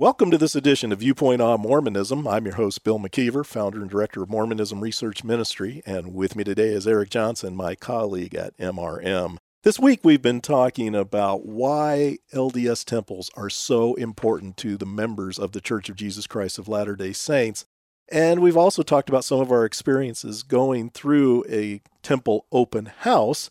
Welcome to this edition of Viewpoint on Mormonism. I'm your host, Bill McKeever, founder and director of Mormonism Research Ministry, and with me today is Eric Johnson, my colleague at MRM. This week, we've been talking about why LDS temples are so important to the members of the Church of Jesus Christ of Latter day Saints. And we've also talked about some of our experiences going through a temple open house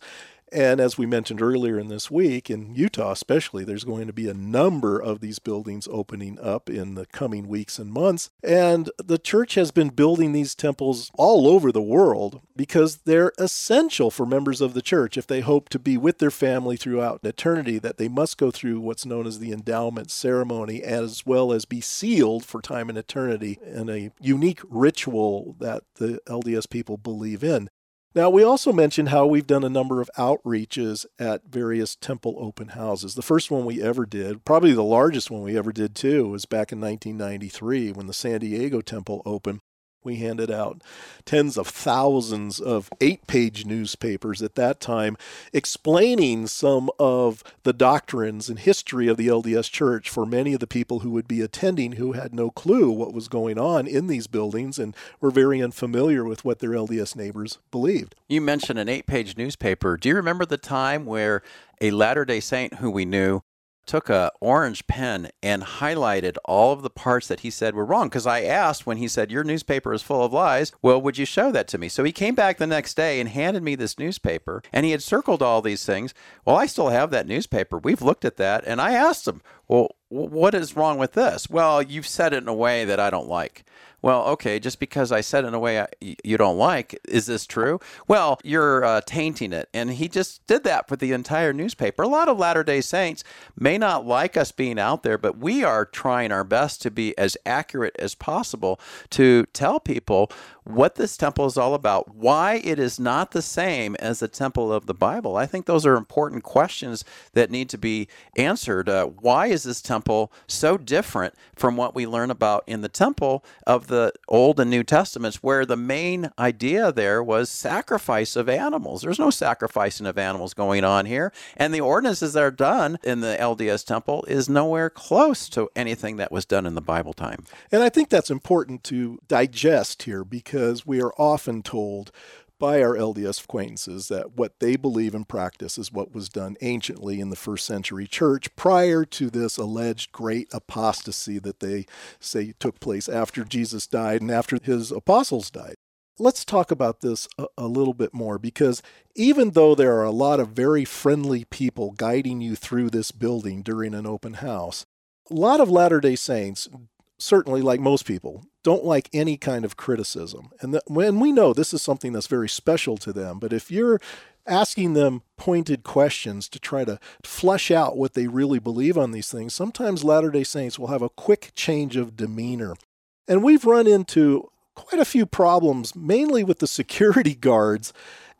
and as we mentioned earlier in this week, in Utah especially, there's going to be a number of these buildings opening up in the coming weeks and months. And the church has been building these temples all over the world because they're essential for members of the church if they hope to be with their family throughout eternity, that they must go through what's known as the endowment ceremony as well as be sealed for time and eternity in a unique ritual that the LDS people believe in. Now, we also mentioned how we've done a number of outreaches at various temple open houses. The first one we ever did, probably the largest one we ever did too, was back in 1993 when the San Diego temple opened. We handed out tens of thousands of eight page newspapers at that time explaining some of the doctrines and history of the LDS Church for many of the people who would be attending who had no clue what was going on in these buildings and were very unfamiliar with what their LDS neighbors believed. You mentioned an eight page newspaper. Do you remember the time where a Latter day Saint who we knew took a orange pen and highlighted all of the parts that he said were wrong because I asked when he said your newspaper is full of lies, well would you show that to me? So he came back the next day and handed me this newspaper and he had circled all these things. Well, I still have that newspaper. We've looked at that and I asked him, "Well, what is wrong with this?" Well, you've said it in a way that I don't like well, okay, just because I said it in a way I, you don't like, is this true? Well, you're uh, tainting it. And he just did that for the entire newspaper. A lot of Latter day Saints may not like us being out there, but we are trying our best to be as accurate as possible to tell people what this temple is all about, why it is not the same as the temple of the Bible. I think those are important questions that need to be answered. Uh, why is this temple so different from what we learn about in the temple of the Old and New Testaments, where the main idea there was sacrifice of animals? There's no sacrificing of animals going on here, and the ordinances that are done in the LDS temple is nowhere close to anything that was done in the Bible time. And I think that's important to digest here because because we are often told by our LDS acquaintances that what they believe and practice is what was done anciently in the first century church prior to this alleged great apostasy that they say took place after Jesus died and after his apostles died. Let's talk about this a, a, little bit more because even though there are a lot of very friendly people guiding you through this building during an open house, a lot of Latter day Saints certainly, like most people, don't like any kind of criticism. And that, when we know this is something that's very special to them, but if you're asking them pointed questions to try to flesh out what they really believe on these things, sometimes Latter day Saints will have a quick change of demeanor. And we've run into quite a few problems, mainly with the security guards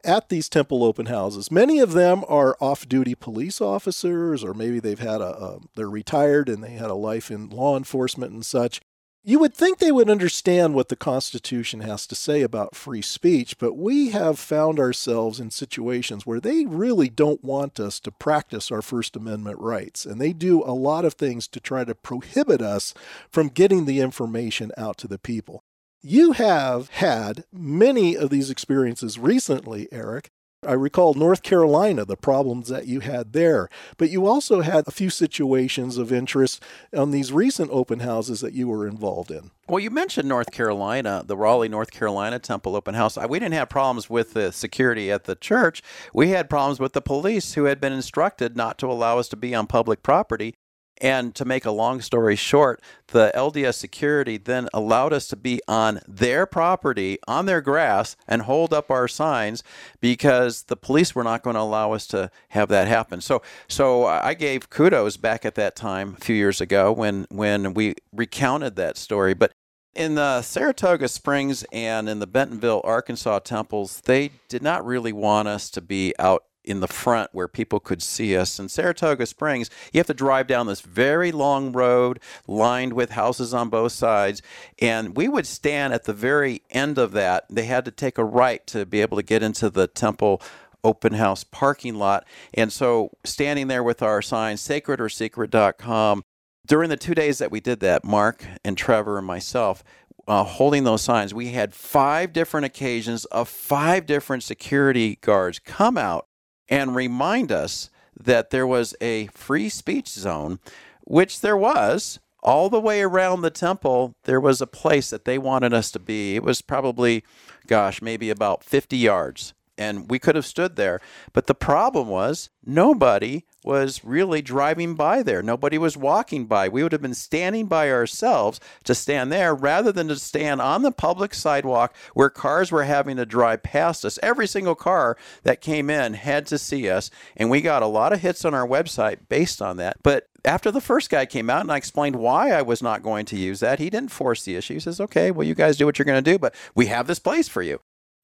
at these temple open houses. Many of them are off-duty police officers, or maybe they've had a, a, they're retired and they had a life in law enforcement and such. You would think they would understand what the Constitution has to say about free speech, but we have found ourselves in situations where they really don't want us to practice our First Amendment rights. And they do a lot of things to try to prohibit us from getting the information out to the people. You have had many of these experiences recently, Eric. I recall North Carolina, the problems that you had there, but you also had a few situations of interest on these recent open houses that you were involved in. Well, you mentioned North Carolina, the Raleigh, North Carolina Temple open house. We didn't have problems with the security at the church. We had problems with the police who had been instructed not to allow us to be on public property. And to make a long story short, the LDS security then allowed us to be on their property, on their grass, and hold up our signs because the police were not going to allow us to have that happen. So, so I gave kudos back at that time a few years ago when when we recounted that story. But In the Saratoga Springs and in the Bentonville, Arkansas temples, they did not really want us to be out in the front where people could see us. In Saratoga Springs, you have to drive down this very long road lined with houses on both sides. And we would stand at the very end of that. They had to take a right to be able to get into the temple open house parking lot. And so standing there with our sign, sacredorsecret.com, during the two days that we did that, Mark and Trevor and myself, uh, holding those signs, we had five different occasions of five different security guards come out and remind us that there was a free speech zone, which there was. All the way around the temple, there was a place that they wanted us to be. It was probably, gosh, maybe about 50 yards and we could have stood there. But the problem was nobody was really driving by there. Nobody was walking by. We would have been standing by ourselves to stand there rather than to stand on the public sidewalk where cars were having to drive past us. Every single car that came in had to see us, and we got a lot of hits on our website based on that. But after the first guy came out and I explained why I was not going to use that, he didn't force the issue. He says, okay, well, you guys do what you're going to do, but we have this place for you.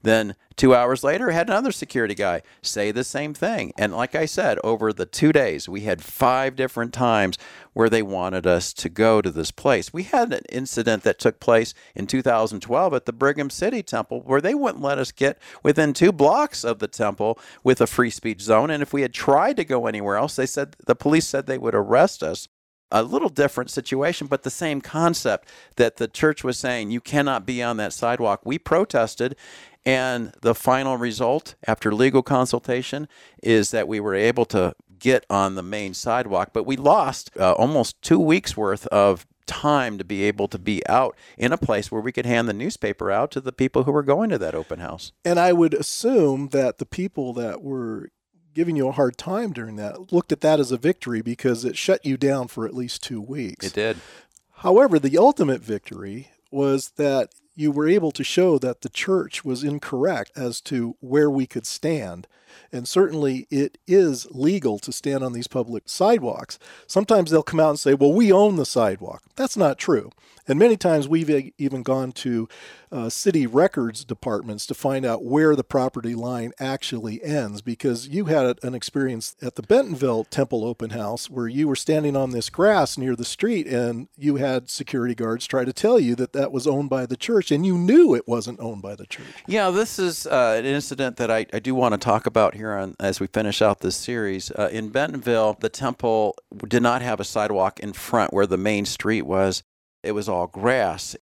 Then two hours later, had another security guy say the same thing. And like I said, over the two days, we had five different times where they wanted us to go to this place. We had an incident that took place in 2012 at the Brigham City Temple where they wouldn't let us get within two blocks of the temple with a free speech zone. And if we had tried to go anywhere else, they said the police said they would arrest us a little different situation, but the same concept that the church was saying you cannot be on that sidewalk. We protested, and the final result after legal consultation is that we were able to get on the main sidewalk, but we lost uh, almost two weeks worth of time to be able to be out in a place where we could hand the newspaper out to the people who were going to that open house. And I would assume that the people that were giving you a hard time during that looked at that as a victory because it shut you down for at least two weeks. It did. However, the ultimate victory was that you were able to show that the church was incorrect as to where we could stand. And certainly it is legal to stand on these public sidewalks. Sometimes they'll come out and say, well, we own the sidewalk. That's not true. And many times we've even gone to uh, city records departments to find out where the property line actually ends because you had an experience at the Bentonville Temple Open House where you were standing on this grass near the street and you had security guards try to tell you that that was owned by the church and you knew it wasn't owned by the church. Yeah, this is uh, an incident that I, I do want to talk about here on, as we finish out this series. Uh, in Bentonville, the temple did not have a sidewalk in front where the main street was. It was all grass.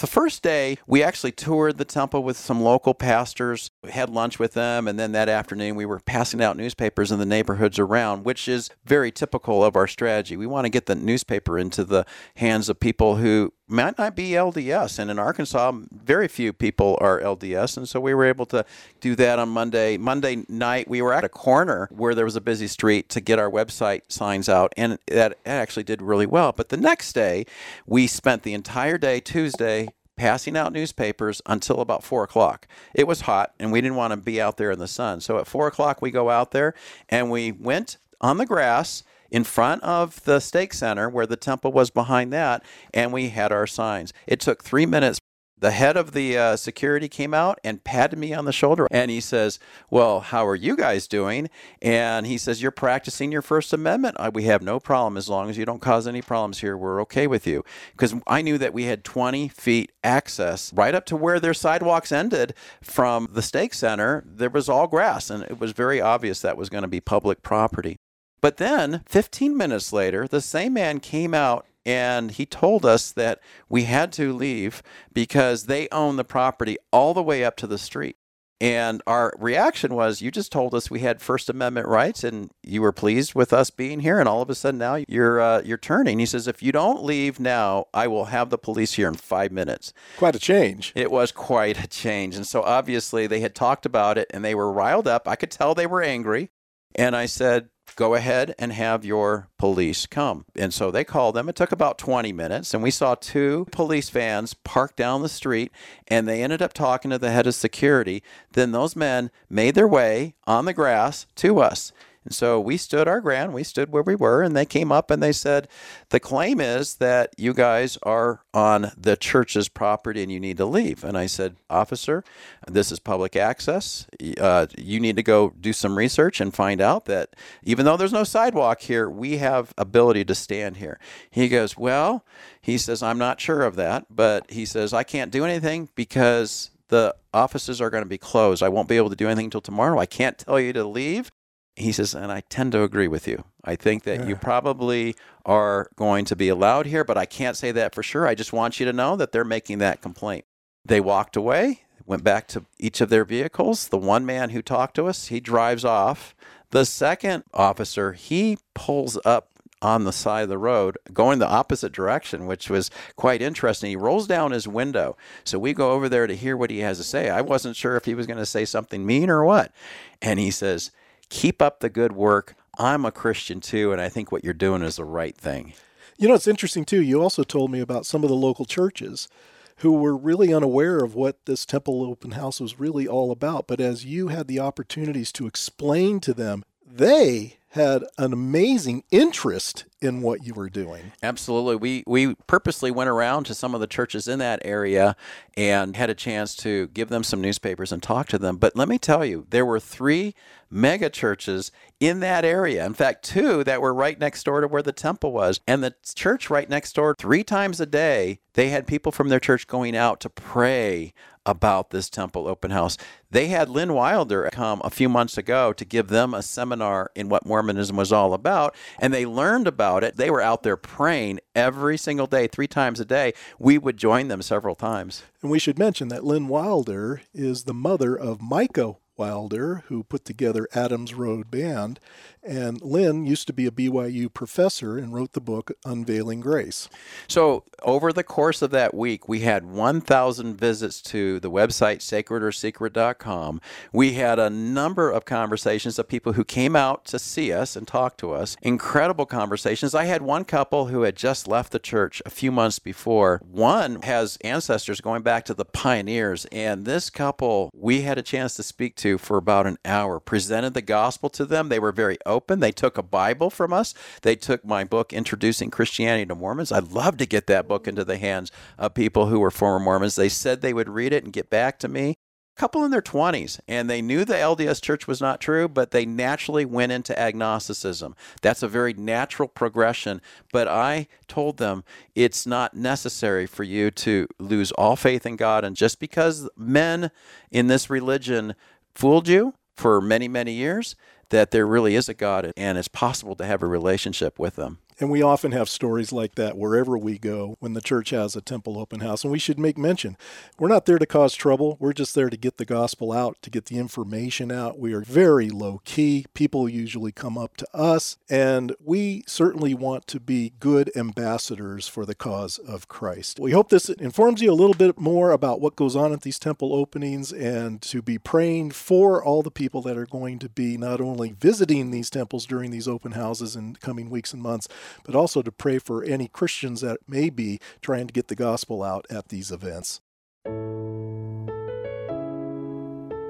The first day, we actually toured the temple with some local pastors, had lunch with them, and then that afternoon we were passing out newspapers in the neighborhoods around, which is very typical of our strategy. We want to get the newspaper into the hands of people who might not be LDS. And in Arkansas, very few people are LDS. And so we were able to do that on Monday. Monday night, we were at a corner where there was a busy street to get our website signs out. And that actually did really well. But the next day, we spent the entire day, Tuesday, passing out newspapers until about four o'clock. It was hot and we didn't want to be out there in the sun. So at four o'clock, we go out there and we went on the grass in front of the stake center where the temple was behind that, and we had our signs. It took three minutes. The head of the uh, security came out and patted me on the shoulder, and he says, "Well, how are you guys doing?" And he says, "You're practicing your First Amendment. We have no problem as long as you don't cause any problems here. We're okay with you." Because I knew that we had 20 feet access right up to where their sidewalks ended from the stake center. There was all grass, and it was very obvious that was going to be public property. But then, 15 minutes later, the same man came out and he told us that we had to leave because they own the property all the way up to the street. And our reaction was, you just told us we had First Amendment rights, and you were pleased with us being here, and all of a sudden now you're uh, you're turning. He says, if you don't leave now, I will have the police here in five minutes. Quite a change. It was quite a change, and so obviously they had talked about it, and they were riled up. I could tell they were angry, and I said, go ahead and have your police come. And so they called them. It took about 20 minutes, and we saw two police vans parked down the street, and they ended up talking to the head of security. Then those men made their way on the grass to us. And so we stood our ground, we stood where we were, and they came up and they said, The claim is that you guys are on the church's property and you need to leave. And I said, Officer, this is public access. Uh, you need to go do some research and find out that even though there's no sidewalk here, we have ability to stand here. He goes, Well, he says, I'm not sure of that, but he says, I can't do anything because the offices are going to be closed. I won't be able to do anything until tomorrow. I can't tell you to leave. He says, and I tend to agree with you. I think that yeah. you probably are going to be allowed here, but I can't say that for sure. I just want you to know that they're making that complaint. They walked away, went back to each of their vehicles. The one man who talked to us, he drives off. The second officer, he pulls up on the side of the road going the opposite direction, which was quite interesting. He rolls down his window. So we go over there to hear what he has to say. I wasn't sure if he was going to say something mean or what. And he says, Keep up the good work. I'm a Christian too, and I think what you're doing is the right thing. You know, it's interesting too. You also told me about some of the local churches who were really unaware of what this temple open house was really all about. But as you had the opportunities to explain to them, they had an amazing interest in what you were doing. Absolutely. We we purposely went around to some of the churches in that area and had a chance to give them some newspapers and talk to them. But let me tell you, there were 3 mega churches in that area. In fact, two that were right next door to where the temple was. And the church right next door, three times a day, they had people from their church going out to pray about this temple open house. They had Lynn Wilder come a few months ago to give them a seminar in what Mormonism was all about, and they learned about it. They were out there praying every single day, three times a day. We would join them several times. And we should mention that Lynn Wilder is the mother of Micah Wilder, who put together Adams Road Band. And Lynn used to be a BYU professor and wrote the book Unveiling Grace. So, over the course of that week, we had 1,000 visits to the website sacredorsecret.com. We had a number of conversations of people who came out to see us and talk to us. Incredible conversations. I had one couple who had just left the church a few months before. One has ancestors going back to the pioneers, and this couple we had a chance to speak to for about an hour, presented the gospel to them. They were very open. They took a Bible from us. They took my book, Introducing Christianity to Mormons. I'd love to get that book into the hands of people who were former Mormons. They said they would read it and get back to me. A couple in their 20s, and they knew the LDS church was not true, but they naturally went into agnosticism. That's a very natural progression. But I told them it's not necessary for you to lose all faith in God. And just because men in this religion fooled you for many, many years, that there really is a God and it's possible to have a relationship with them. And we often have stories like that wherever we go when the church has a temple open house. And we should make mention we're not there to cause trouble. We're just there to get the gospel out, to get the information out. We are very low key. People usually come up to us, and we certainly want to be good ambassadors for the cause of Christ. We hope this informs you a little bit more about what goes on at these temple openings and to be praying for all the people that are going to be not only visiting these temples during these open houses in coming weeks and months but also to pray for any Christians that may be trying to get the gospel out at these events.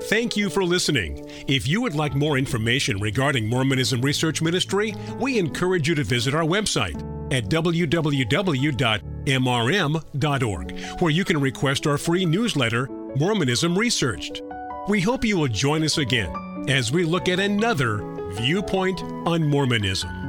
Thank you for listening. If you would like more information regarding Mormonism Research Ministry, we encourage you to visit our website at www.mrm.org, where you can request our free newsletter, Mormonism Researched. We hope you will join us again as we look at another viewpoint on Mormonism.